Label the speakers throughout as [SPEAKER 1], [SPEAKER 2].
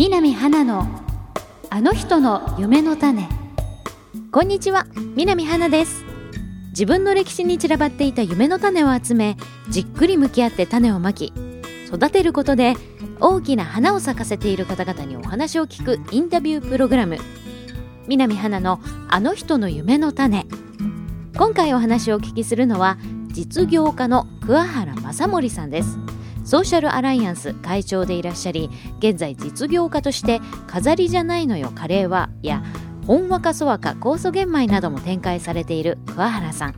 [SPEAKER 1] 南花のあの人の夢の種。こんにちは南花です。自分の歴史に散らばっていた夢の種を集めじっくり向き合って種をまき育てることで大きな花を咲かせている方々にお話を聞くインタビュープログラム。南花のあの人の夢の種。今回お話をお聞きするのは実業家の桑原正森さんです。ソーシャルアライアンス会長でいらっしゃり現在実業家として「飾りじゃないのよカレーは」や「ほんわかそわか酵素玄米」なども展開されている桑原さん。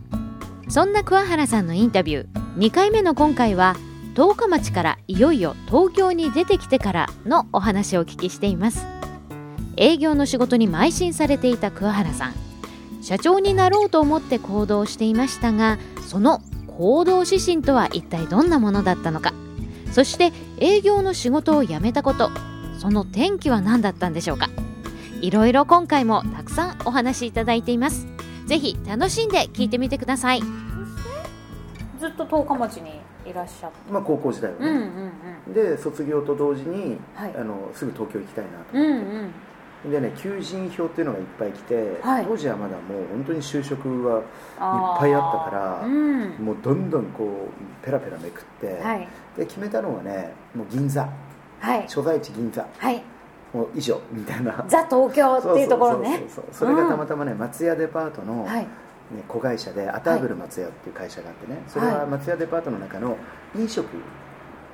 [SPEAKER 1] そんな桑原さんのインタビュー2回目の今回は十日町からいよいよ東京に出てきてからのお話をお聞きしています。営業の仕事に邁進されていた桑原さん。社長になろうと思って行動していましたがその行動指針とは一体どんなものだったのか。そして営業の仕事を辞めたことその転機は何だったんでしょうか。いろいろ今回もたくさんお話しいただいています。ぜひ楽しんで聞いてみてください。ずっと十日町にいらっしゃって
[SPEAKER 2] まあ高校時代はね、
[SPEAKER 1] うんうん
[SPEAKER 2] で卒業と同時に、
[SPEAKER 1] はい。
[SPEAKER 2] あのすぐ東京行きたいなと
[SPEAKER 1] うんうんうん。
[SPEAKER 2] でね求人票っていうのがいっぱい来て、
[SPEAKER 1] はい。
[SPEAKER 2] 当時はまだもう本当に就職はいっぱいあったから、
[SPEAKER 1] うん。
[SPEAKER 2] もうどんどんこうペラペラめくって、
[SPEAKER 1] はい
[SPEAKER 2] で決めたのはねもう銀座。
[SPEAKER 1] はい。
[SPEAKER 2] 所在地銀座。
[SPEAKER 1] はい。
[SPEAKER 2] もう以上みたいな。
[SPEAKER 1] ザ東京っていうところね。
[SPEAKER 2] そうそうそうそう。それがたまたまね、松屋デパートの、
[SPEAKER 1] はい。
[SPEAKER 2] ね、子会社でアターブル松屋っていう会社があってね、それは松屋デパートの中の飲食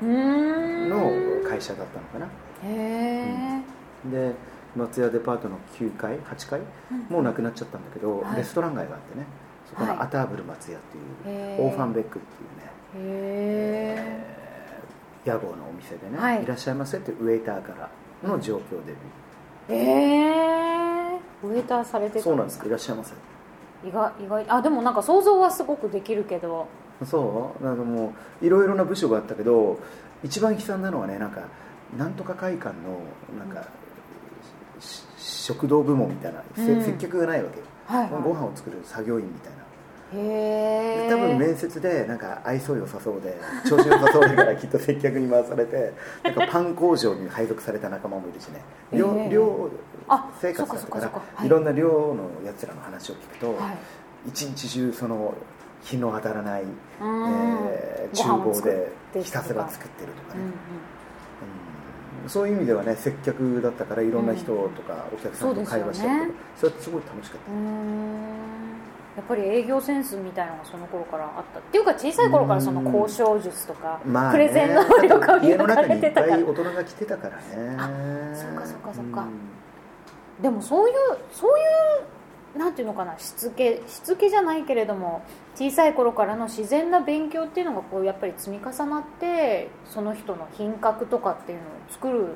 [SPEAKER 2] の会社だったのかな、
[SPEAKER 1] へえ
[SPEAKER 2] で松屋デパートの9階8階、もうなくなっちゃったんだけど、
[SPEAKER 1] はい。
[SPEAKER 2] レストラン街があってね。そこ
[SPEAKER 1] はい。
[SPEAKER 2] のアターブル松屋っていう、
[SPEAKER 1] へー。
[SPEAKER 2] オーファンベックっていうね、
[SPEAKER 1] へ
[SPEAKER 2] 屋号のお店でね、
[SPEAKER 1] はい。
[SPEAKER 2] い、らっしゃいませってウェイターからの状況デビ
[SPEAKER 1] えへえウェイターされてた
[SPEAKER 2] そうなんです。かいらっしゃいませ。
[SPEAKER 1] 意外意外。あでもなんか想像はすごくできるけど。
[SPEAKER 2] そう。なんかもういろいろな部署があったけど一番悲惨なのはねなんかなんとか会館のなんか、し食堂部門みたいな、せ
[SPEAKER 1] うん。
[SPEAKER 2] 接客がないわけよ、
[SPEAKER 1] はいはい。
[SPEAKER 2] ご飯を作る作業員みたいな多分面接でなんか愛想良さそうで調子良さそうだからきっと接客に回されて なんかパン工場に配属された仲間もいるしね。寮,、生活だったから
[SPEAKER 1] い。
[SPEAKER 2] いろんな寮のやつらの話を聞くと、
[SPEAKER 1] はい。
[SPEAKER 2] 一日中その日の当たらない、
[SPEAKER 1] うん。
[SPEAKER 2] えー厨房で
[SPEAKER 1] て
[SPEAKER 2] ひたすら作ってるとかね、
[SPEAKER 1] うんうん
[SPEAKER 2] うん。そういう意味ではね接客だったからいろんな人とかお客さんと会話したりとか、
[SPEAKER 1] そ
[SPEAKER 2] れってすごい楽しかった
[SPEAKER 1] やっぱり営業センスみたいなのがその頃からあったっていうか小さい頃からその交渉術とか、
[SPEAKER 2] まあ、
[SPEAKER 1] プ
[SPEAKER 2] ね、
[SPEAKER 1] レゼン能力が
[SPEAKER 2] 家の
[SPEAKER 1] 磨か
[SPEAKER 2] 中にいっぱ
[SPEAKER 1] れてたから。
[SPEAKER 2] い大人が来てたからね。
[SPEAKER 1] あそっかそっかそっか。
[SPEAKER 2] うん。
[SPEAKER 1] でもそういうそういうなんていうのかなしつけしつけじゃないけれども小さい頃からの自然な勉強っていうのがこうやっぱり積み重なってその人の品格とかっていうのを作る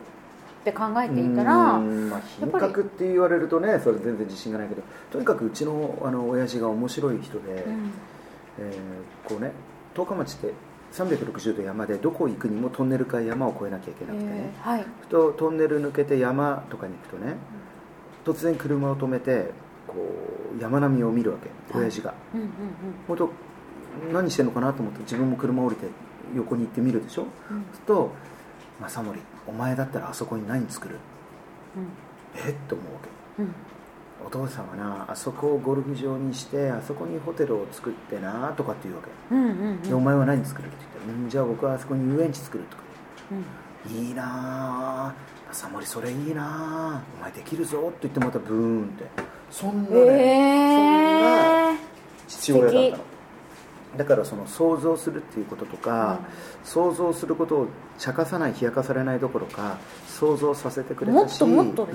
[SPEAKER 1] って考えていたら
[SPEAKER 2] うんまあ、品格って言われるとねそれ全然自信がないけどとにかくうちのあの親父が面白い人で、
[SPEAKER 1] うん。
[SPEAKER 2] えーこうね十日町って360度山でどこ行くにもトンネルか山を越えなきゃいけなくてね、
[SPEAKER 1] えーはい。
[SPEAKER 2] ふとトンネル抜けて山とかに行くとね突然車を止めてこう山並みを見るわけ親父が、
[SPEAKER 1] うんうん
[SPEAKER 2] 本当何してんのかなと思って自分も車降りて横に行ってみるでしょ、
[SPEAKER 1] うん。
[SPEAKER 2] そうすると「正森お前だったらあそこに何作る?」え？っと思うわけ。
[SPEAKER 1] うん。うん
[SPEAKER 2] お父さんはなあそこをゴルフ場にしてあそこにホテルを作ってなとかって言うわけ、
[SPEAKER 1] うんうん
[SPEAKER 2] でお前は何作るって言って、うん、じゃあ僕はあそこに遊園地作るとか。
[SPEAKER 1] うん。
[SPEAKER 2] いいなあ。正森それいいなあ。お前できるぞって言ってまたブーンって。そんなね、
[SPEAKER 1] えー。
[SPEAKER 2] 父親だったのだからその想像するっていうこととか、想像することを茶化さない冷やかされないどころか想像させてくれたし
[SPEAKER 1] もっと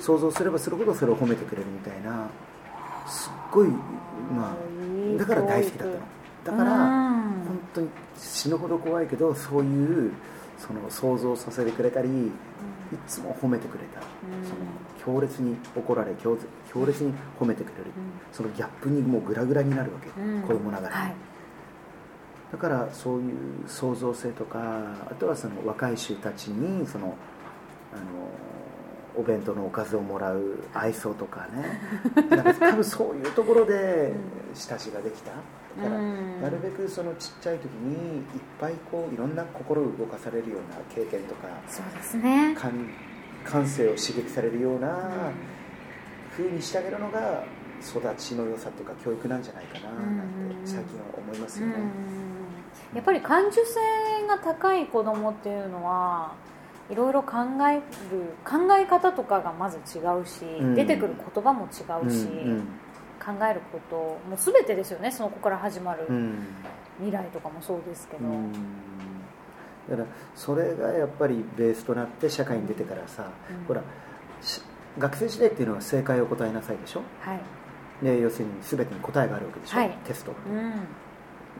[SPEAKER 2] 想像すればするほどそれを褒めてくれるみたいなすっごいまあだから大好きだったの。だから
[SPEAKER 1] うん。
[SPEAKER 2] 本当に死ぬほど怖いけどそういうその想像させてくれたりいつも褒めてくれた。その強烈に怒られ強強烈に褒めてくれる。そのギャップにもうグラグラになるわけ、
[SPEAKER 1] うん。
[SPEAKER 2] 子供ながらに、
[SPEAKER 1] はい
[SPEAKER 2] だからそういう創造性とかあとはその若い衆たちにそのあのお弁当のおかずをもらう愛想とかね。なんか多分そういうところで親しができた。だから
[SPEAKER 1] うん。
[SPEAKER 2] なるべくそのちっちゃい時にいっぱいこういろんな心を動かされるような経験とか
[SPEAKER 1] そうですね。
[SPEAKER 2] 感感性を刺激されるような風にしてあげるのが育ちの良さというか教育なんじゃないかななんて最近は思いますよね、
[SPEAKER 1] やっぱり感受性が高い子供っていうのはいろいろ考える考え方とかがまず違うし、
[SPEAKER 2] うん。
[SPEAKER 1] 出てくる言葉も違うし、
[SPEAKER 2] うんうん。
[SPEAKER 1] 考えることもう全てですよねその子から始まる
[SPEAKER 2] うん。
[SPEAKER 1] 未来とかもそうですけど、
[SPEAKER 2] うん。だからそれがやっぱりベースとなって社会に出てからさ、
[SPEAKER 1] うん。
[SPEAKER 2] ほらし学生時代っていうのは正解を答えなさいでしょ？
[SPEAKER 1] はい、
[SPEAKER 2] で要するに全てに答えがあるわけでしょ、
[SPEAKER 1] はい。
[SPEAKER 2] テスト。が
[SPEAKER 1] うん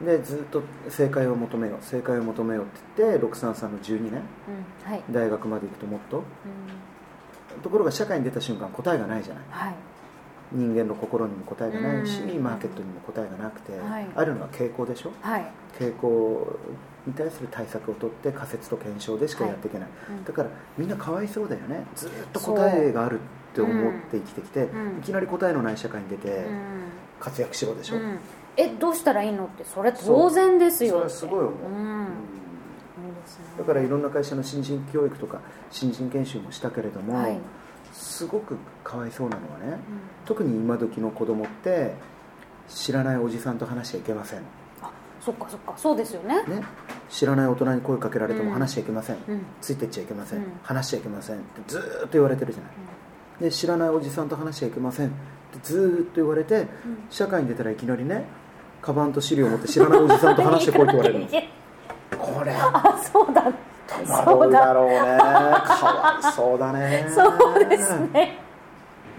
[SPEAKER 2] でずっと正解を求めよう。正解を求めようって言って633の12年。
[SPEAKER 1] うんはい、
[SPEAKER 2] 大学まで行くともっと。
[SPEAKER 1] うん。
[SPEAKER 2] ところが社会に出た瞬間答えがないじゃない。
[SPEAKER 1] はい。
[SPEAKER 2] 人間の心にも答えがないし、
[SPEAKER 1] うん。
[SPEAKER 2] マーケットにも答えがなくて、
[SPEAKER 1] はい。
[SPEAKER 2] あるのは傾向でしょ？
[SPEAKER 1] はい、
[SPEAKER 2] 傾向に対する対策を取って仮説と検証でしかやっていけない、
[SPEAKER 1] うん。
[SPEAKER 2] だからみんなかわいそうだよね。ずっと答えがあるって思って生きてきて、
[SPEAKER 1] うん。
[SPEAKER 2] いきなり答えのない社会に出て
[SPEAKER 1] うん。
[SPEAKER 2] 活躍しろでしょ、
[SPEAKER 1] うんえどうしたらいいのってそれ当然ですよ
[SPEAKER 2] それはすごい思う、
[SPEAKER 1] うん。
[SPEAKER 2] だからいろんな会社の新人教育とか新人研修もしたけれども、
[SPEAKER 1] はい。
[SPEAKER 2] すごくかわいそうなのはね
[SPEAKER 1] うん。
[SPEAKER 2] 特に今時の子供って知らないおじさんと話しちゃいけません、
[SPEAKER 1] あそっかそっかそうですよね。
[SPEAKER 2] ね、知らない大人に声かけられて
[SPEAKER 1] うん。
[SPEAKER 2] も話しちゃいけません、
[SPEAKER 1] うん。
[SPEAKER 2] ついてっちゃいけません、
[SPEAKER 1] うん。
[SPEAKER 2] 話しちゃいけませんってずーっと言われてるじゃない。で知らないおじさんと話しちゃいけませんってずーっと言われて、
[SPEAKER 1] うん。
[SPEAKER 2] 社会に出たらいきなりねカバンと資料を持って知らないおじさんと話してこいって言われるの。これ。
[SPEAKER 1] あそうだ
[SPEAKER 2] 戸
[SPEAKER 1] そうだ
[SPEAKER 2] 惑うだろうねかわいそうだね。
[SPEAKER 1] そうですね。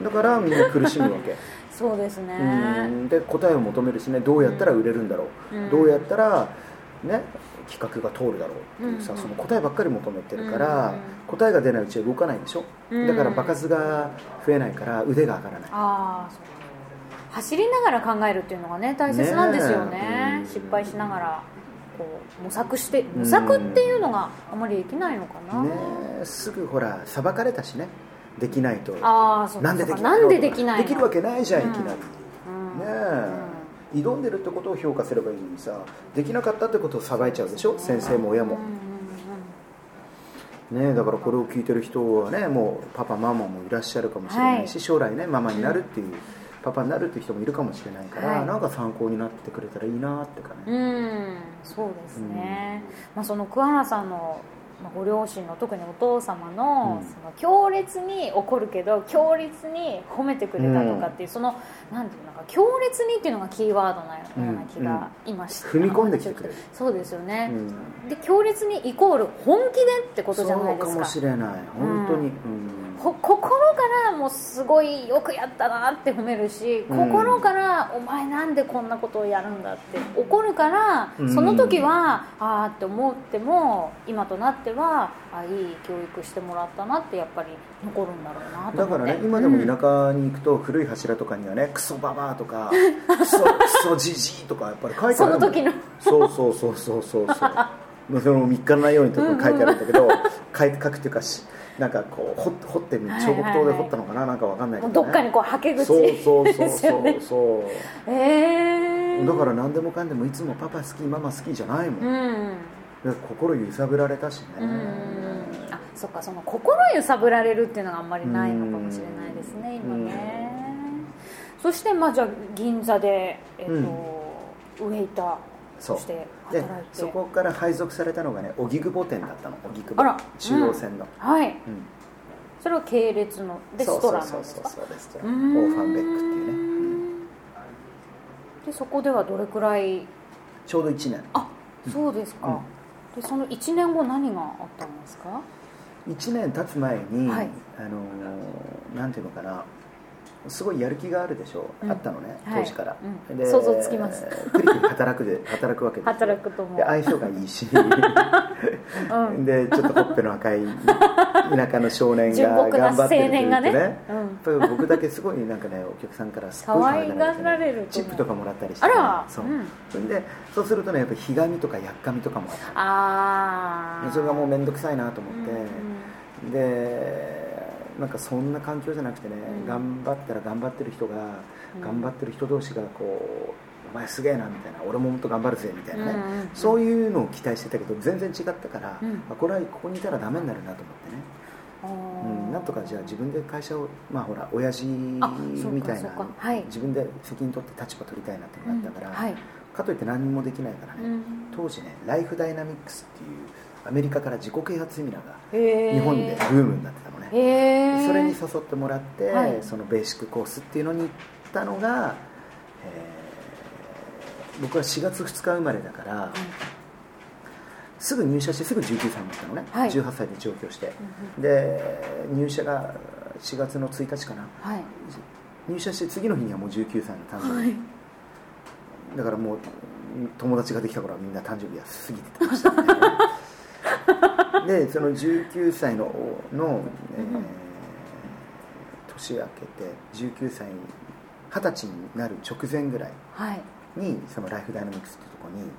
[SPEAKER 2] だからみんな苦しむわけ。
[SPEAKER 1] そうですね。
[SPEAKER 2] うん。で答えを求めるしね。どうやったら売れるんだろう、
[SPEAKER 1] うん。
[SPEAKER 2] どうやったらね企画が通るだろうっていうさ、
[SPEAKER 1] うん
[SPEAKER 2] その答えばっかり求めてるから、
[SPEAKER 1] うん
[SPEAKER 2] 答えが出ないうちは動かないでしょ、
[SPEAKER 1] うん。
[SPEAKER 2] だから場数が増えないから腕が上がらない。
[SPEAKER 1] ああそう走りながら考えるっていうのがね大切なんですよね。失敗しながらこう模索して模索っていうのがあまりできないのかな、
[SPEAKER 2] ねえ。すぐほら裁かれたしね。できないと。
[SPEAKER 1] あ
[SPEAKER 2] なんででき
[SPEAKER 1] なんでできないの
[SPEAKER 2] できるわけないじゃんいきなり、
[SPEAKER 1] うん。
[SPEAKER 2] ねえ、挑んでるってことを評価すればいいのにさできなかったってことを裁いちゃうでしょ？先生も親も。
[SPEAKER 1] うんうん
[SPEAKER 2] ねだからこれを聞いてる人はねもうパパママもいらっしゃるかもしれないし、
[SPEAKER 1] はい。
[SPEAKER 2] 将来ねママになるっていう、パパになるっていう人もいるかもしれないから、
[SPEAKER 1] はい。
[SPEAKER 2] なんか参考になってくれたらいいなってか
[SPEAKER 1] う
[SPEAKER 2] ね、
[SPEAKER 1] んそうですね、まあ、その桑原さんのまあご両親の特にお父様の,、
[SPEAKER 2] うん。
[SPEAKER 1] その強烈に怒るけど強烈に褒めてくれたとかっていう、そのなんていうのか強烈にっていうのがキーワードなような気が今して、
[SPEAKER 2] 踏み込んできてくれる。
[SPEAKER 1] そうですよね、
[SPEAKER 2] うん。
[SPEAKER 1] で強烈にイコール本気でってことじゃないですか。
[SPEAKER 2] そうかもしれない。本当に、うん。
[SPEAKER 1] ほ心からもうすごいよくやったなって褒めるし、
[SPEAKER 2] うん。
[SPEAKER 1] 心からお前なんでこんなことをやるんだって怒るから、
[SPEAKER 2] うん。
[SPEAKER 1] その時はああって思っても今となってはあいい教育してもらったなってやっぱり残るんだろうなと
[SPEAKER 2] だからね今でも田舎に行くと古い柱とかにはねクソババアとか クソクソジジイとかやっぱり書いてある
[SPEAKER 1] その時の。
[SPEAKER 2] そうそうそうそうそうそう。まあその3日のないように書いてあるんだけど 書くっていうかしなんかこう掘掘って彫刻刀で掘ったのかな？なんかわかんないけど、ね、
[SPEAKER 1] どっかにこうはけ口。
[SPEAKER 2] そうそうそうそう。そ う
[SPEAKER 1] ええ
[SPEAKER 2] だから何でもかんでもいつもパパ好きママ好きじゃないもん、
[SPEAKER 1] うん。
[SPEAKER 2] 心揺さぶられたしね、
[SPEAKER 1] うんあそっかその心揺さぶられるっていうのがあんまりないのかもしれないですね今ね。そしてまあじゃあ銀座で、えっとウェイター
[SPEAKER 2] そう。
[SPEAKER 1] として
[SPEAKER 2] でそこから配属されたのがね荻窪店だったの。荻窪。中央線の、
[SPEAKER 1] はい。
[SPEAKER 2] うん。
[SPEAKER 1] それは系列のレストラン
[SPEAKER 2] そうそうそうそうレストラン
[SPEAKER 1] ん
[SPEAKER 2] オーファンベックっていうね、うん。
[SPEAKER 1] でそこではどれくらい？
[SPEAKER 2] ちょうど1年。
[SPEAKER 1] あそうですか、でその1年後何があったんですか
[SPEAKER 2] ？1年経つ前に、
[SPEAKER 1] はい。
[SPEAKER 2] あのーなんていうのかなすごいやる気があるでしょ、
[SPEAKER 1] う。ん。
[SPEAKER 2] あったのね
[SPEAKER 1] はい。
[SPEAKER 2] 当時から、
[SPEAKER 1] うん。
[SPEAKER 2] で
[SPEAKER 1] 想像つきます。
[SPEAKER 2] クリクリ働くで 働くわけですよ。
[SPEAKER 1] 働くと思う。
[SPEAKER 2] で相性がいいし、
[SPEAKER 1] うん。
[SPEAKER 2] でちょっとほっぺの赤い田舎の少年
[SPEAKER 1] 純
[SPEAKER 2] が頑張ってるという
[SPEAKER 1] ね
[SPEAKER 2] とね。
[SPEAKER 1] うん。
[SPEAKER 2] 僕だけすごいなんかねお客さんからすごい
[SPEAKER 1] 可愛がられる
[SPEAKER 2] チップとかもらったりしてね、そう、
[SPEAKER 1] うん。
[SPEAKER 2] それでそうするとねやっぱりひがみとかやっかみとかもあって
[SPEAKER 1] あ
[SPEAKER 2] それがもう面倒くさいなと思
[SPEAKER 1] うん
[SPEAKER 2] って、でなんかそんな環境じゃなくてね、
[SPEAKER 1] うん。
[SPEAKER 2] 頑張ったら頑張ってる人が、
[SPEAKER 1] うん。
[SPEAKER 2] 頑張ってる人同士がこうお前すげえなみたいな俺ももっと頑張るぜみたいなね、
[SPEAKER 1] うんうんうん。
[SPEAKER 2] そういうのを期待してたけど全然違ったから、
[SPEAKER 1] うん。
[SPEAKER 2] あこれはここにいたらダメになるなと思ってね。うん、なんとかじゃあ自分で会社をまあほら親父みたいな、
[SPEAKER 1] はい。
[SPEAKER 2] 自分で責任取って立場取りたいなっていうのがあったから、
[SPEAKER 1] はい。
[SPEAKER 2] かといって何にもできないからね、
[SPEAKER 1] うん。
[SPEAKER 2] 当時ねライフダイナミックスっていうアメリカから自己啓発セミナーが日本でブームになってたの
[SPEAKER 1] え
[SPEAKER 2] それに誘ってもらって、
[SPEAKER 1] はい。
[SPEAKER 2] そのベーシックコースっていうのに行ったのが、えー僕は4月2日生まれだから、すぐ入社してすぐ19歳になったのね、
[SPEAKER 1] はい。
[SPEAKER 2] 18歳で上京して、
[SPEAKER 1] うん
[SPEAKER 2] で入社が4月の1日かな。
[SPEAKER 1] はい。
[SPEAKER 2] 入社して次の日にはもう19歳の誕生日、
[SPEAKER 1] はい。
[SPEAKER 2] だからもう友達ができた頃はみんな誕生日は過ぎてましたね でその19歳のの、えー年明けて19歳二十歳になる直前ぐらい
[SPEAKER 1] はい。
[SPEAKER 2] にそのライフダイナミックスっていうところに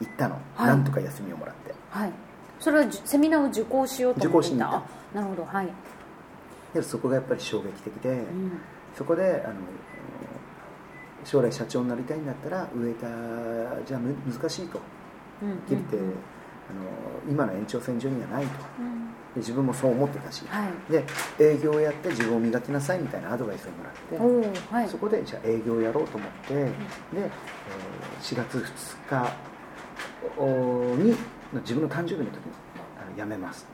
[SPEAKER 2] 行ったの、
[SPEAKER 1] はい。
[SPEAKER 2] なんとか休みをもらって。
[SPEAKER 1] はい。それはじセミナーを受講しようと思って
[SPEAKER 2] 受講しに行った。
[SPEAKER 1] あなるほど。はい、
[SPEAKER 2] でそこがやっぱり衝撃的で、
[SPEAKER 1] うん。
[SPEAKER 2] そこであの将来社長になりたいんだったらウエイターじゃむ難しいと。
[SPEAKER 1] うん。
[SPEAKER 2] はっきり言って、
[SPEAKER 1] うん
[SPEAKER 2] あの今の延長線上にはないと。
[SPEAKER 1] うん。
[SPEAKER 2] で自分もそう思ってたし、
[SPEAKER 1] はい。
[SPEAKER 2] で営業をやって自分を磨きなさいみたいなアドバイスをもらって、
[SPEAKER 1] はい。
[SPEAKER 2] そこでじゃあ営業をやろうと思って、で、えー4月2日おに自分の誕生日の時に辞めます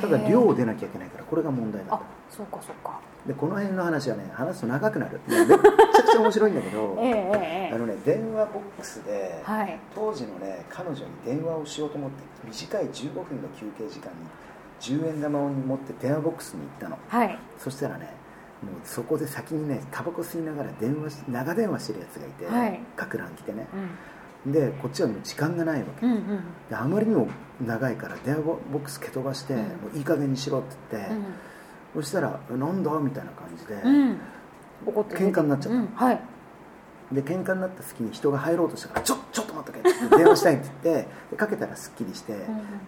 [SPEAKER 2] ただ寮を出なきゃいけないからこれが問題だ
[SPEAKER 1] あ
[SPEAKER 2] と
[SPEAKER 1] そうかそうか。
[SPEAKER 2] でこの辺の話はね話すと長くなる。めっちゃくちゃ面白いんだけど
[SPEAKER 1] ええええ
[SPEAKER 2] あのね電話ボックスで、
[SPEAKER 1] はい。
[SPEAKER 2] 当時のね彼女に電話をしようと思って短い15分の休憩時間に10円玉を持って電話ボックスに行ったの。
[SPEAKER 1] はい。
[SPEAKER 2] そしたらねもうそこで先にねタバコ吸いながら電話し長電話してるやつがいて、
[SPEAKER 1] はい。
[SPEAKER 2] 学ラン来てね。
[SPEAKER 1] うん。
[SPEAKER 2] でこっちはもう時間がないわけ、
[SPEAKER 1] うんうん
[SPEAKER 2] であまりにも長いから電話ボックス蹴飛ばして、
[SPEAKER 1] うん。
[SPEAKER 2] もういい加減にしろって言って、そしたら「えなんだ?」みたいな感じで、
[SPEAKER 1] うん。うん怒って
[SPEAKER 2] 喧嘩になっちゃった。
[SPEAKER 1] うん。はい。
[SPEAKER 2] で喧嘩になった隙に人が入ろうとしたから「ちょちょっと待っとけ」って電話したいって言ってでかけたらすっきりして、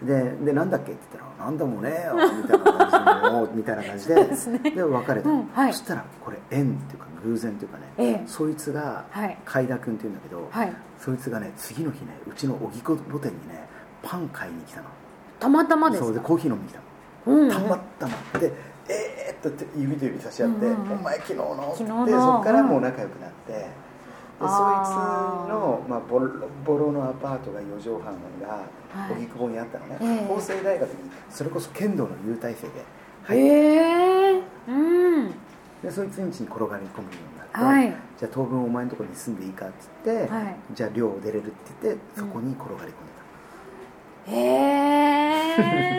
[SPEAKER 1] うん
[SPEAKER 2] ででなんだっけって言ったら「なんだもねえよ」みたいな感じでみたいな感じで
[SPEAKER 1] ですね。
[SPEAKER 2] で別れた、
[SPEAKER 1] うんはい。
[SPEAKER 2] そしたらこれ縁っていうか偶然っていうかね、
[SPEAKER 1] ええ。
[SPEAKER 2] そいつが
[SPEAKER 1] はい。
[SPEAKER 2] 海田君っていうんだけど、
[SPEAKER 1] はい。
[SPEAKER 2] そいつがね次の日ねうちの荻窪露店にねパン買いに来たの。
[SPEAKER 1] たまたまですか？
[SPEAKER 2] そうでコーヒー飲みに来たの。
[SPEAKER 1] うんうん。
[SPEAKER 2] たまたま。で指と指差し合って「
[SPEAKER 1] うんうんうん。
[SPEAKER 2] お前昨日の」ってそこからもう仲良くなって、でそいつの、まあ、ボロボロのアパートが4畳半が
[SPEAKER 1] はい。
[SPEAKER 2] 荻窪にあったのね、
[SPEAKER 1] ええ。
[SPEAKER 2] 法政大学にそれこそ剣道の優待生で入って、
[SPEAKER 1] へえうん。
[SPEAKER 2] でそいつん家に転がり込むようになって、
[SPEAKER 1] はい。
[SPEAKER 2] じゃあ当分お前のところに住んでいいかって言って、
[SPEAKER 1] はい。
[SPEAKER 2] じゃあ寮を出れるって言ってそこに転がり込んでた、
[SPEAKER 1] へ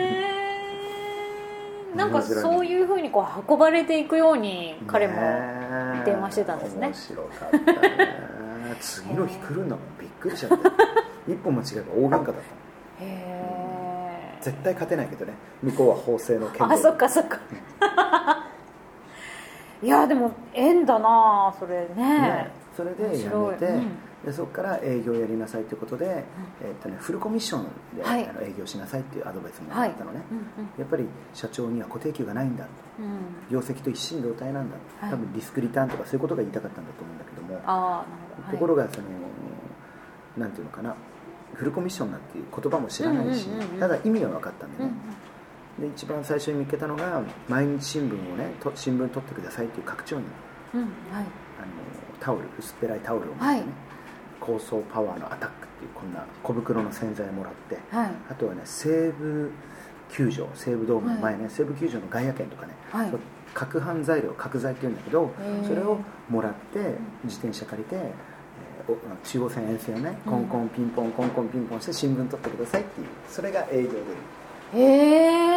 [SPEAKER 1] えなんかそういうふうにこう運ばれていくように彼も電話してたんですね。
[SPEAKER 2] 面白かったね次の日来るんだもんびっくりしちゃって。一歩間違えば大喧嘩だった。の
[SPEAKER 1] へえ。
[SPEAKER 2] 絶対勝てないけどね。向こうは法政の剣道
[SPEAKER 1] あそっかそっか。いやでも縁だなそれね。
[SPEAKER 2] ねそれで辞めて、
[SPEAKER 1] うん
[SPEAKER 2] でそこから営業やりなさいということで、えーっとね、フルコミッションで、
[SPEAKER 1] はい。
[SPEAKER 2] あの営業しなさいっていうアドバイスもらったのね、
[SPEAKER 1] うん
[SPEAKER 2] やっぱり社長には固定給がないんだ。
[SPEAKER 1] うん。うん
[SPEAKER 2] 業績と一心同体なんだ、
[SPEAKER 1] はい。
[SPEAKER 2] 多分リスクリターンとかそういうことが言いたかったんだと思うんだけども、ところがそのなんていうのかな。フルコミッションなんていう言葉も知らないし、
[SPEAKER 1] うんうんうんうん。
[SPEAKER 2] ただ意味は分かったんで
[SPEAKER 1] うん
[SPEAKER 2] ね、で一番最初に見つけたのが毎日新聞をねと新聞取ってくださいっていう拡張に。
[SPEAKER 1] うんうん。はい。
[SPEAKER 2] あのタオル薄っぺらいタオルを持ってね、
[SPEAKER 1] はい
[SPEAKER 2] 高層パワーのアタックっていうこんな小袋の洗剤もらって
[SPEAKER 1] はい。
[SPEAKER 2] あとはね西武球場西武ドームの前ね、西武球場の外野券とかね、
[SPEAKER 1] はい。
[SPEAKER 2] そう角販材料角材っていうんだけどそれをもらって自転車借りて、え中央線沿線をねコンコンピンポンコンコンピンポンして新聞取ってくださいっていうそれが営業で。
[SPEAKER 1] へえ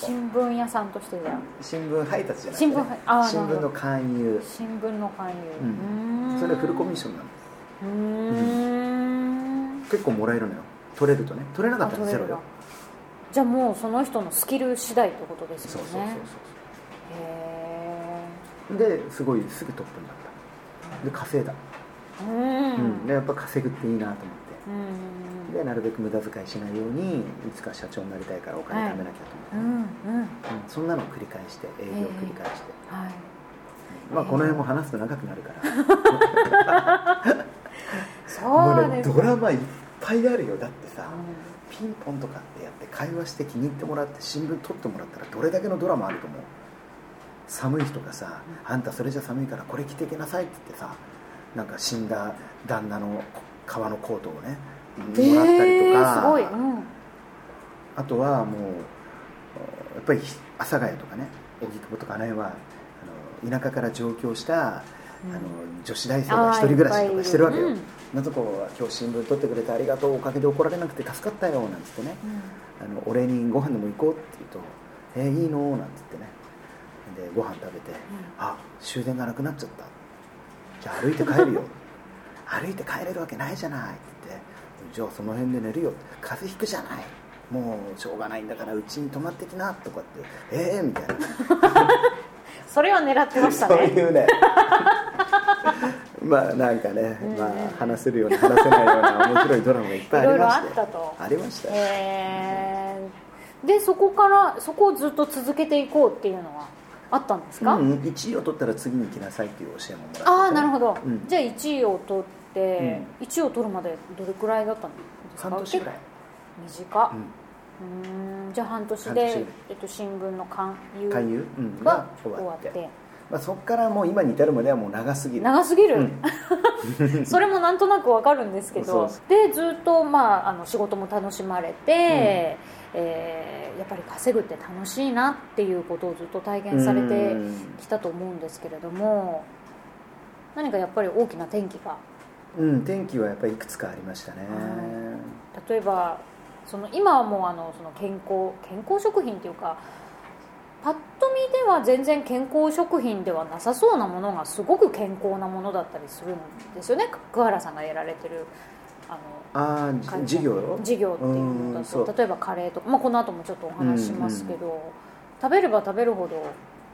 [SPEAKER 1] 新聞屋さんとしてじゃあ。
[SPEAKER 2] 新聞配達じゃなくて、
[SPEAKER 1] 新聞
[SPEAKER 2] 新聞の勧誘。
[SPEAKER 1] 新聞の勧誘。
[SPEAKER 2] うん。それはフルコミッションなの
[SPEAKER 1] うーん。
[SPEAKER 2] 結構もらえるのよ。取れるとね。取れなかったらゼロよ。
[SPEAKER 1] じゃあもうその人のスキル次第ってことですよ
[SPEAKER 2] そうそうそう
[SPEAKER 1] ね
[SPEAKER 2] そう。
[SPEAKER 1] へ
[SPEAKER 2] ですごいすぐトップになった。で稼いだ、
[SPEAKER 1] えうん。
[SPEAKER 2] うん。でやっぱ稼ぐっていいなと思って。
[SPEAKER 1] うん
[SPEAKER 2] でなるべく無駄遣いしないようにいつか社長になりたいからお金貯めなきゃと思って、
[SPEAKER 1] うんうん。
[SPEAKER 2] うんそんなのを繰り返して営業を繰り返して、
[SPEAKER 1] はい。
[SPEAKER 2] まあこの辺も話すと長くなるから。
[SPEAKER 1] そうです
[SPEAKER 2] ドラマいっぱいあるよ。だってさ、ピンポンとかってやって会話して気に入ってもらって新聞取ってもらったらどれだけのドラマあると思う？寒い日とかさ、あんたそれじゃ寒いからこれ着てきなさいって言ってさなんか死んだ旦那の革のコートをねもらったりとか、
[SPEAKER 1] えーすごい、うん、
[SPEAKER 2] あとはもうやっぱり阿佐ヶ谷とかね荻窪とかあの辺はあの田舎から上京した、あの女子大生が一人暮らしとかしてるわけよ。
[SPEAKER 1] あーいっぱいいる「
[SPEAKER 2] 夏子は今日新聞取ってくれてありがとうおかげで怒られなくて助かったよ」なんつってね。あのお礼にご飯でも行こうって言うと「えー、いいの?」なんつってね。でご飯食べて「あ終電がなくなっちゃった。じゃあ歩いて帰るよ歩いて帰れるわけないじゃない」って。言って「じゃあその辺で寝るよ」風邪ひくじゃない。もうしょうがないんだからうちに泊まってきなとかって「ええー」みたいな。
[SPEAKER 1] それは狙ってました
[SPEAKER 2] そう
[SPEAKER 1] ね
[SPEAKER 2] いうね。まあなんかね、まあ話せるような話せないような面白いドラマがいっぱいありまして。
[SPEAKER 1] いろいろあったと。
[SPEAKER 2] ありました。よ
[SPEAKER 1] へー。でそこからそこをずっと続けていこうっていうのはあったんですか、
[SPEAKER 2] うん、1位を取ったら次に行きなさいっていう教えももらって。て
[SPEAKER 1] ああなるほど、
[SPEAKER 2] うん。
[SPEAKER 1] じゃあ1位を取って、1位を取るまでどれくらいだったんですか？
[SPEAKER 2] 半年ぐらい、
[SPEAKER 1] 短っ。
[SPEAKER 2] うん。
[SPEAKER 1] じゃあ半年で、えっと、新聞の勧誘
[SPEAKER 2] 勧誘、うん、
[SPEAKER 1] が
[SPEAKER 2] が終わっ
[SPEAKER 1] て。て。
[SPEAKER 2] まあ、そこからもう今に至るまではもう長すぎる。
[SPEAKER 1] 長すぎる、
[SPEAKER 2] うん。
[SPEAKER 1] それもなんとなくわかるんですけど。でずっと、まあ、あの仕事も楽しまれて、えーやっぱり稼ぐって楽しいなっていうことをずっと体験されて
[SPEAKER 2] うん。
[SPEAKER 1] きたと思うんですけれども何かやっぱり大きな転機が
[SPEAKER 2] うん天気はやっぱりいくつかありましたね、
[SPEAKER 1] 例えばその今はもうあのその健康健康食品っていうかパッと見では全然健康食品ではなさそうなものがすごく健康なものだったりするんですよね。桑原さんがやられてるあの
[SPEAKER 2] あ事業？
[SPEAKER 1] 事業っていうのだと例えばカレーとか、まあ、この後もちょっとお話ししますけど、食べれば食べるほど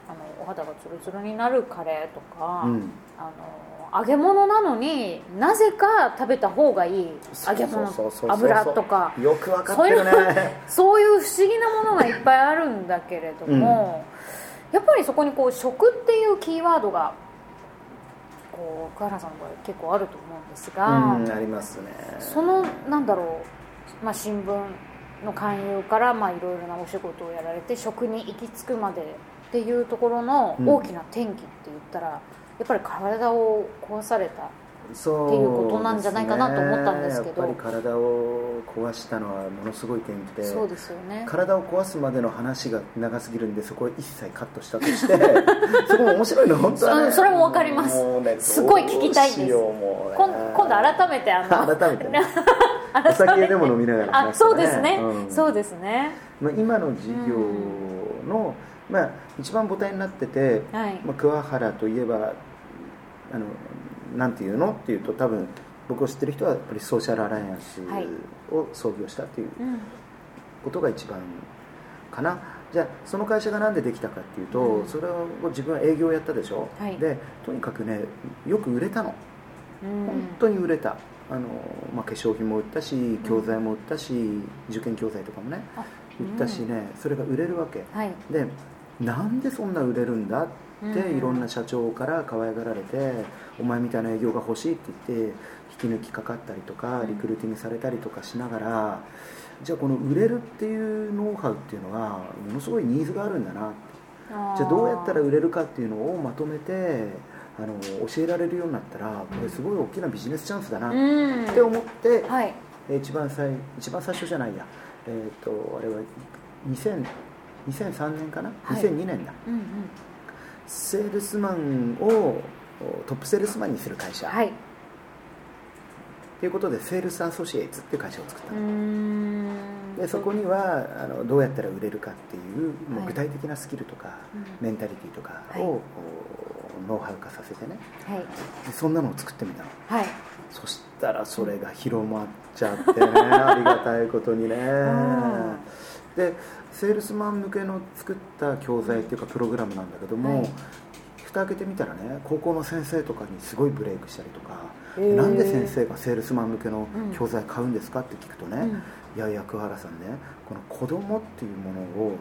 [SPEAKER 1] あのお肌がツルツルになるカレーとか、
[SPEAKER 2] うん。
[SPEAKER 1] あの揚げ物なのになぜか食べた方がいい揚げ物油とか。
[SPEAKER 2] よくわかってるね。
[SPEAKER 1] そういう不思議なものがいっぱいあるんだけれども、やっぱりそこにこう食っていうキーワードがこう桑原さんの場合結構あると思うんですが、
[SPEAKER 2] うんありますね。
[SPEAKER 1] そのなんだろう、まあ、新聞の勧誘からまあいろいろなお仕事をやられて食に行き着くまでっていうところの大きな転機って言ったら、やっぱり体を壊された。
[SPEAKER 2] そう
[SPEAKER 1] っていうことなんじゃないかなと思ったんですけど。
[SPEAKER 2] やっぱり体を壊したのはものすごい転機で。
[SPEAKER 1] そうですよね。
[SPEAKER 2] 体を壊すまでの話が長すぎるんでそこを一切カットしたとして。そこも面白いの本当はね。
[SPEAKER 1] そそれもわかります。
[SPEAKER 2] ね
[SPEAKER 1] すごい聞きたいです。
[SPEAKER 2] ね。
[SPEAKER 1] 今今度改めてあの
[SPEAKER 2] 改めてね。お酒でも飲みながらね。
[SPEAKER 1] あそうですね、
[SPEAKER 2] うん。
[SPEAKER 1] そうですね。
[SPEAKER 2] まあ、今の事業の、まあ、一番母体になってて、
[SPEAKER 1] はい。
[SPEAKER 2] まあ、桑原といえばあのなんていうの？っていうと多分僕を知ってる人はやっぱりソーシャルアライアンス
[SPEAKER 1] はい。
[SPEAKER 2] を創業したっていう
[SPEAKER 1] うん。
[SPEAKER 2] ことが一番かな。じゃあその会社がなんでできたかっていうと、
[SPEAKER 1] うん。
[SPEAKER 2] それを自分は営業やったでしょ、
[SPEAKER 1] はい。
[SPEAKER 2] でとにかくねよく売れたの。
[SPEAKER 1] うん。
[SPEAKER 2] 本当に売れた。あの、まあ、化粧品も売ったし教材も売ったし、受験教材とかもね
[SPEAKER 1] あ
[SPEAKER 2] 売ったしね、それが売れるわけ。
[SPEAKER 1] はい。
[SPEAKER 2] でなんでそんな売れるんだ？って
[SPEAKER 1] うん。
[SPEAKER 2] いろんな社長から可愛がられてお前みたいな営業が欲しいって言って引き抜きかかったりとか
[SPEAKER 1] うん。
[SPEAKER 2] リクルーティングされたりとかしながらじゃあこの売れるっていうノウハウっていうのはものすごいニーズがあるんだなって。じゃあどうやったら売れるかっていうのをまとめてあの教えられるようになったらこれすごい大きなビジネスチャンスだな
[SPEAKER 1] うん。
[SPEAKER 2] って思って
[SPEAKER 1] はい。
[SPEAKER 2] えー一番最一番最初じゃないや。えっ、とあれは2000 2003年かな、
[SPEAKER 1] はい。
[SPEAKER 2] 2002年だ。
[SPEAKER 1] うんうん
[SPEAKER 2] セールスマンをトップセールスマンにする会社、
[SPEAKER 1] はい。
[SPEAKER 2] ということでセールスアソシエイツっていう会社を作った。でそこにはあのどうやったら売れるかっていうもう
[SPEAKER 1] はい。
[SPEAKER 2] 具体的なスキルとか、
[SPEAKER 1] うん。
[SPEAKER 2] メンタリティとかを、
[SPEAKER 1] はい。
[SPEAKER 2] おノウハウ化させてね。
[SPEAKER 1] はい。
[SPEAKER 2] でそんなのを作ってみたの。
[SPEAKER 1] はい。
[SPEAKER 2] そしたらそれが広まっちゃってね。ありがたいことにね。
[SPEAKER 1] ん
[SPEAKER 2] でセールスマン向けの作った教材っていうかプログラムなんだけども、
[SPEAKER 1] はい。
[SPEAKER 2] 蓋開けてみたらね高校の先生とかにすごいブレイクしたりとか
[SPEAKER 1] へー。
[SPEAKER 2] なんで先生がセールスマン向けの
[SPEAKER 1] うん。
[SPEAKER 2] 教材買うんですかって聞くとね、
[SPEAKER 1] うん。
[SPEAKER 2] いやいや桑原さんねこの子供っていうものを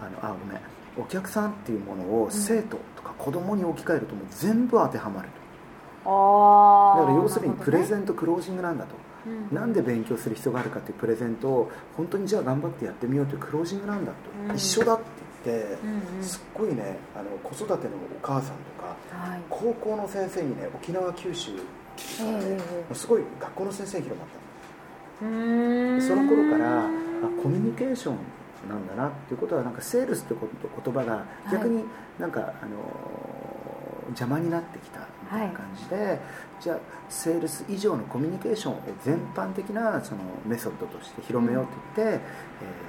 [SPEAKER 2] あのあごめんお客さんっていうものを生徒とか子供に置き換えるともう全部当てはまると。
[SPEAKER 1] ああ
[SPEAKER 2] だから要するにプレゼ
[SPEAKER 1] ン
[SPEAKER 2] ントクロージングなんだと
[SPEAKER 1] うん。
[SPEAKER 2] なんで勉強する必要があるかっていうプレゼントを本当にじゃあ頑張ってやってみようというクロージングなんだと、
[SPEAKER 1] うん。
[SPEAKER 2] 一緒だって言って、
[SPEAKER 1] うんうん。
[SPEAKER 2] すっごいねあの子育てのお母さんとか
[SPEAKER 1] はい。
[SPEAKER 2] 高校の先生にね沖縄九州からね、
[SPEAKER 1] ええ
[SPEAKER 2] もうすごい学校の先生に広まったの。その頃からあコミュニケーションなんだなっていうことはなんかセールスってこと言葉が逆になんか、あの邪魔になってきたみたいな感じで、じゃあセールス以上のコミュニケーションを全般的なそのメソッドとして広めようと言って、え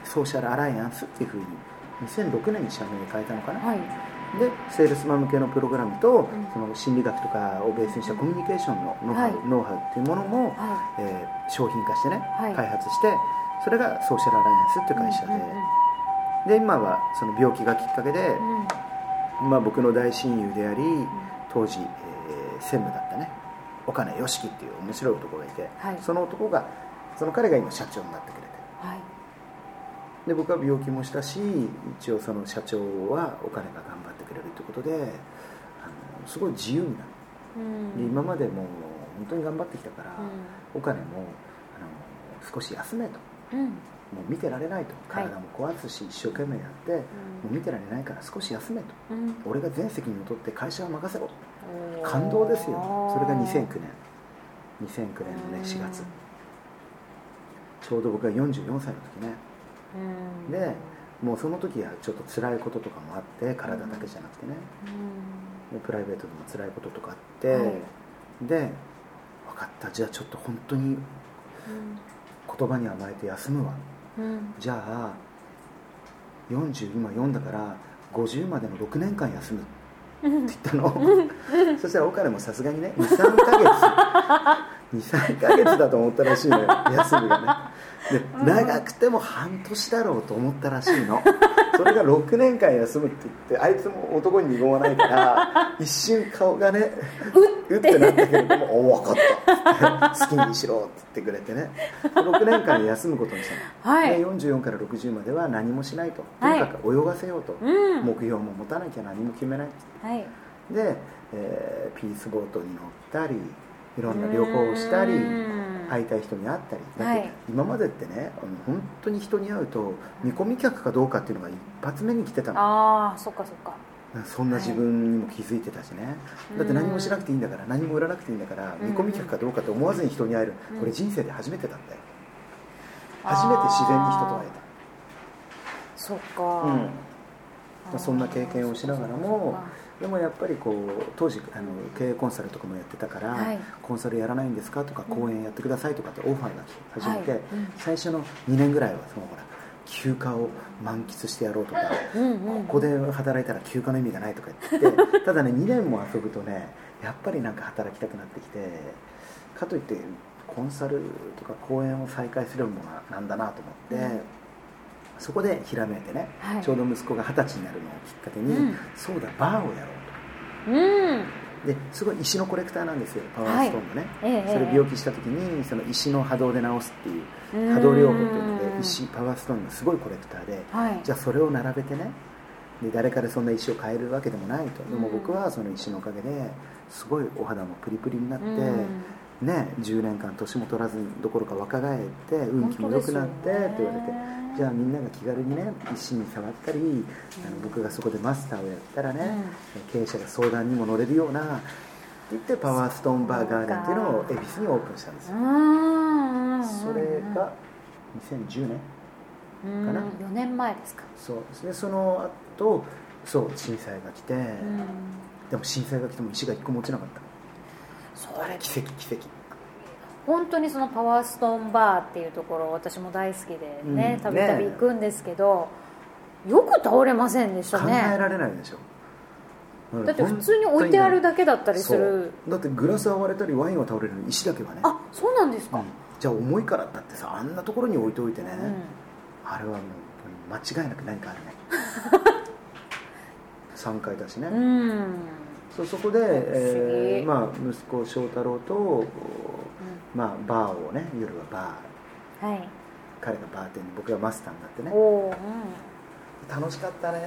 [SPEAKER 2] ーソーシャルアライアンスっていうふうに2006年に社名に変えたのかな、
[SPEAKER 1] はい。
[SPEAKER 2] でセールスマン向けのプログラムと、
[SPEAKER 1] ん。
[SPEAKER 2] その心理学とかをベースにしたコミュニケーションのノウハウ,、
[SPEAKER 1] はい。
[SPEAKER 2] ノウハウっていうものも、
[SPEAKER 1] は
[SPEAKER 2] えー商品化してね、
[SPEAKER 1] はい。
[SPEAKER 2] 開発してそれがソーシャルアライアンスっていう会社で、
[SPEAKER 1] うんうんうん。
[SPEAKER 2] で今はその病気がきっかけで、
[SPEAKER 1] うん
[SPEAKER 2] まあ、僕の大親友であり当時、えー専務だったね。岡根良樹っていう面白い男がいて、
[SPEAKER 1] はい。
[SPEAKER 2] その男がその彼が今社長になってくれて。
[SPEAKER 1] はい。
[SPEAKER 2] で僕は病気もしたし一応その社長はお金が頑張ってくれるということであのすごい自由になる、
[SPEAKER 1] うん。
[SPEAKER 2] で今までもう本当に頑張ってきたから、
[SPEAKER 1] う
[SPEAKER 2] お金もあの少し休めと。
[SPEAKER 1] んうん
[SPEAKER 2] もう見てられないと。
[SPEAKER 1] はい。
[SPEAKER 2] 体も壊すし、一生懸命やって、もう見てられないから少し休めと。
[SPEAKER 1] うん。
[SPEAKER 2] 俺が全責任を取って会社を任せろ感動ですよ。それが2009年。2009年のね4月。ちょうど僕が44歳の時ね。
[SPEAKER 1] うん。
[SPEAKER 2] でもうその時はちょっと辛いこととかもあって体だけじゃなくてね。
[SPEAKER 1] うん。
[SPEAKER 2] でプライベートでも辛いこととかあって、
[SPEAKER 1] はい。
[SPEAKER 2] で分かった。じゃあちょっと本当に言葉に甘えて休むわ
[SPEAKER 1] うん。
[SPEAKER 2] じゃあ40今4だから50までの6年間休むって
[SPEAKER 1] うん
[SPEAKER 2] 言ったの。そしたらお金もさすがにね23ヶ月 23ヶ月だと思ったらしいのよ休みがね。で長くても半年だろうと思ったらしいのそれが6年間休むって言ってあいつも男に二言はないから 一瞬顔がねうってなったけれども「おお分かった」好きにしろって言ってくれてね。6年間休むことにしたの、
[SPEAKER 1] はい。
[SPEAKER 2] で44から60までは何もしないと。と
[SPEAKER 1] はい。
[SPEAKER 2] にかく泳がせようと、
[SPEAKER 1] うん。
[SPEAKER 2] 目標も持たなきゃ何も決めない
[SPEAKER 1] はい。
[SPEAKER 2] で、えーピースボートに乗ったりいろんな旅行をしたり
[SPEAKER 1] うん。
[SPEAKER 2] 会いたい人に会ったり。だって
[SPEAKER 1] はい。
[SPEAKER 2] 今までってね本当に人に会うと見込み客かどうかっていうのが一発目に来てたの。
[SPEAKER 1] ああそっかそっか。
[SPEAKER 2] そんな自分にも気づいてたしね、だって何もしなくていいんだから何も売らなくていいんだから
[SPEAKER 1] うん。
[SPEAKER 2] 見込み客かどうかと思わずに人に会える。
[SPEAKER 1] うん。
[SPEAKER 2] これ人生で初めてだったよ。初めて自然に人と会
[SPEAKER 1] そっか、
[SPEAKER 2] えた、うん。まあそんな経験をしながらもでもやっぱりこう当時あの経営コンサルとかもやってたから、
[SPEAKER 1] はい。
[SPEAKER 2] コンサルやらないんですかとか講演やってくださいとかってオファーが来始めて、
[SPEAKER 1] はい。うん
[SPEAKER 2] 最初の2年ぐらいはそのほら休暇を満喫してやろうとか、
[SPEAKER 1] うんうん
[SPEAKER 2] ここで働いたら休暇の意味がないとか言って ただね2年も遊ぶとねやっぱりなんか働きたくなってきてかといってコンサルとか講演を再開するものなんだなと思って、
[SPEAKER 1] うん
[SPEAKER 2] そこでひらめいてね、
[SPEAKER 1] はい。
[SPEAKER 2] ちょうど息子が二十歳になるのをきっかけに、
[SPEAKER 1] うん。
[SPEAKER 2] そうだバーをやろうと。
[SPEAKER 1] うん。
[SPEAKER 2] ですごい石のコレクターなんですよパワーストーンのね、
[SPEAKER 1] ええ
[SPEAKER 2] それ病気した時にその石の波動で治すっていう
[SPEAKER 1] うん。
[SPEAKER 2] 波動療法っていうので石パワーストーンのすごいコレクターで
[SPEAKER 1] はい。
[SPEAKER 2] じゃあそれを並べてねで誰かでそんな石を買えるわけでもないと。でも僕はその石のおかげですごいお肌もプリプリになって、
[SPEAKER 1] うん
[SPEAKER 2] ね、10年間年も取らずどころか若返って運気も良くなってって言われて、じゃあみんなが気軽にね石に触ったり、あの僕がそこでマスターをやったらね、経営者が相談にも乗れるようなって言ってパワーストーンバーガーデンっていうのを恵比寿にオープンしたんですよ、
[SPEAKER 1] うん。
[SPEAKER 2] それが2010年かな。
[SPEAKER 1] 4年前ですか、
[SPEAKER 2] そうですね。その後そう震災が来て、
[SPEAKER 1] うん。
[SPEAKER 2] でも震災が来ても石が一個持ちなかった
[SPEAKER 1] それ
[SPEAKER 2] 奇跡奇跡。
[SPEAKER 1] 本当にそのパワーストーンバーっていうところ私も大好きでね
[SPEAKER 2] うん。
[SPEAKER 1] たびたび行くんですけど、よく倒れませんでした
[SPEAKER 2] 考え
[SPEAKER 1] ね
[SPEAKER 2] られないでしょ。
[SPEAKER 1] だって普通に置いてあるだけだったりする。
[SPEAKER 2] だってグラスは割れたりワインは倒れるのに石だけはね。
[SPEAKER 1] あそうなんですか、
[SPEAKER 2] うん。じゃあ重いからだってさあんなところに置いておいてね、
[SPEAKER 1] うん。
[SPEAKER 2] あれはもう間違いなく何かあるね。3階だしね、
[SPEAKER 1] うん
[SPEAKER 2] そうそこで、えーまあ、息子翔太郎と、まあ、バーをね夜はバー。
[SPEAKER 1] はい。
[SPEAKER 2] 彼がバーテンで僕がマスターになってね。
[SPEAKER 1] おお、
[SPEAKER 2] 楽しかったね。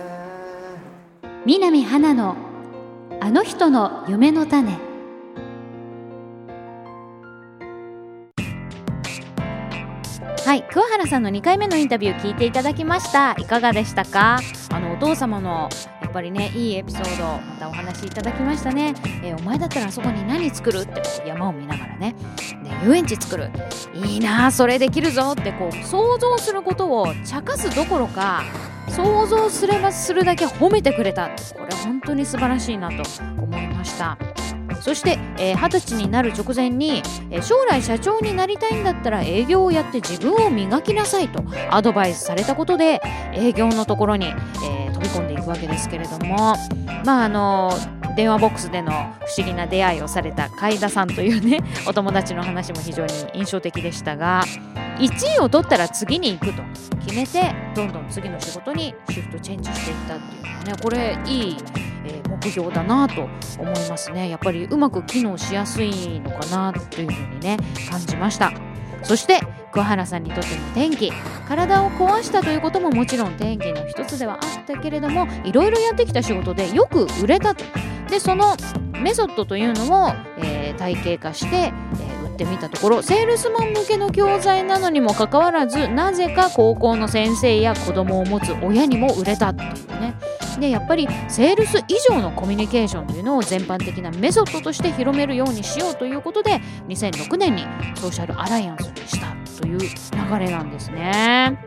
[SPEAKER 1] 南花のあの人の夢の種。
[SPEAKER 3] はい桑原さんの2回目のインタビュー聞いていただきました。いかがでしたか？あのお父様のぱりねいいエピソードまたお話いただきましたね、えー、お前だったらあそこに何作るって山を見ながらね。で遊園地作る。いいなそれできるぞってこう想像することを茶化すどころか想像すればするだけ褒めてくれた。これ本当に素晴らしいなと思いました。そして二十、えー、歳になる直前に、えー、将来社長になりたいんだったら営業をやって自分を磨きなさいとアドバイスされたことで営業のところに、えー、飛び込んでいくわけですけれどもまああの電話ボックスでの不思議な出会いをされた海田さんというね お友達の話も非常に印象的でしたが1位を取ったら次に行くと決めてどんどん次の仕事にシフトチェンジしていったっていうねこれいい、目標だなと思いますね。やっぱりうまく機能しやすいのかなというふうにね感じました。そして桑原さんにとっての天気。体を壊したということももちろん天気の一つではあったけれどもいろいろやってきた仕事でよく売れたと。でそのメソッドというのを、えー、体系化して、えー、ってみたところセールスマン向けの教材なのにもかかわらずなぜか高校の先生や子供を持つ親にも売れたっていうねでやっぱりセールス以上のコミュニケーションというのを全般的なメソッドとして広めるようにしようということで2006年にソーシャルアライアンスにしたという流れなんですね。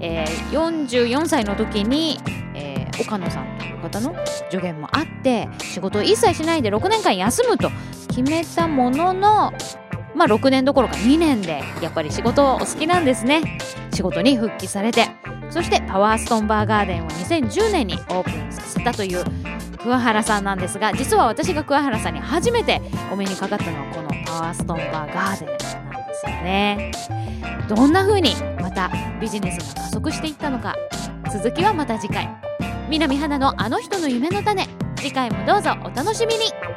[SPEAKER 3] えー、44歳の時に、えー、岡野さんという方の助言もあって仕事を一切しないで6年間休むと決めたもののまあ6年どころか2年でやっぱり仕事をお好きなんですね。仕事に復帰されてそしてパワーストーンバーガーデンを2010年にオープンさせたという桑原さんなんですが実は私が桑原さんに初めてお目にかかったのはこのパワーストーンバーガーデンなんですよね。どんな風にまたビジネスが加速していったのか続きはまた次回。南花のあの人の夢の種次回もどうぞお楽しみに。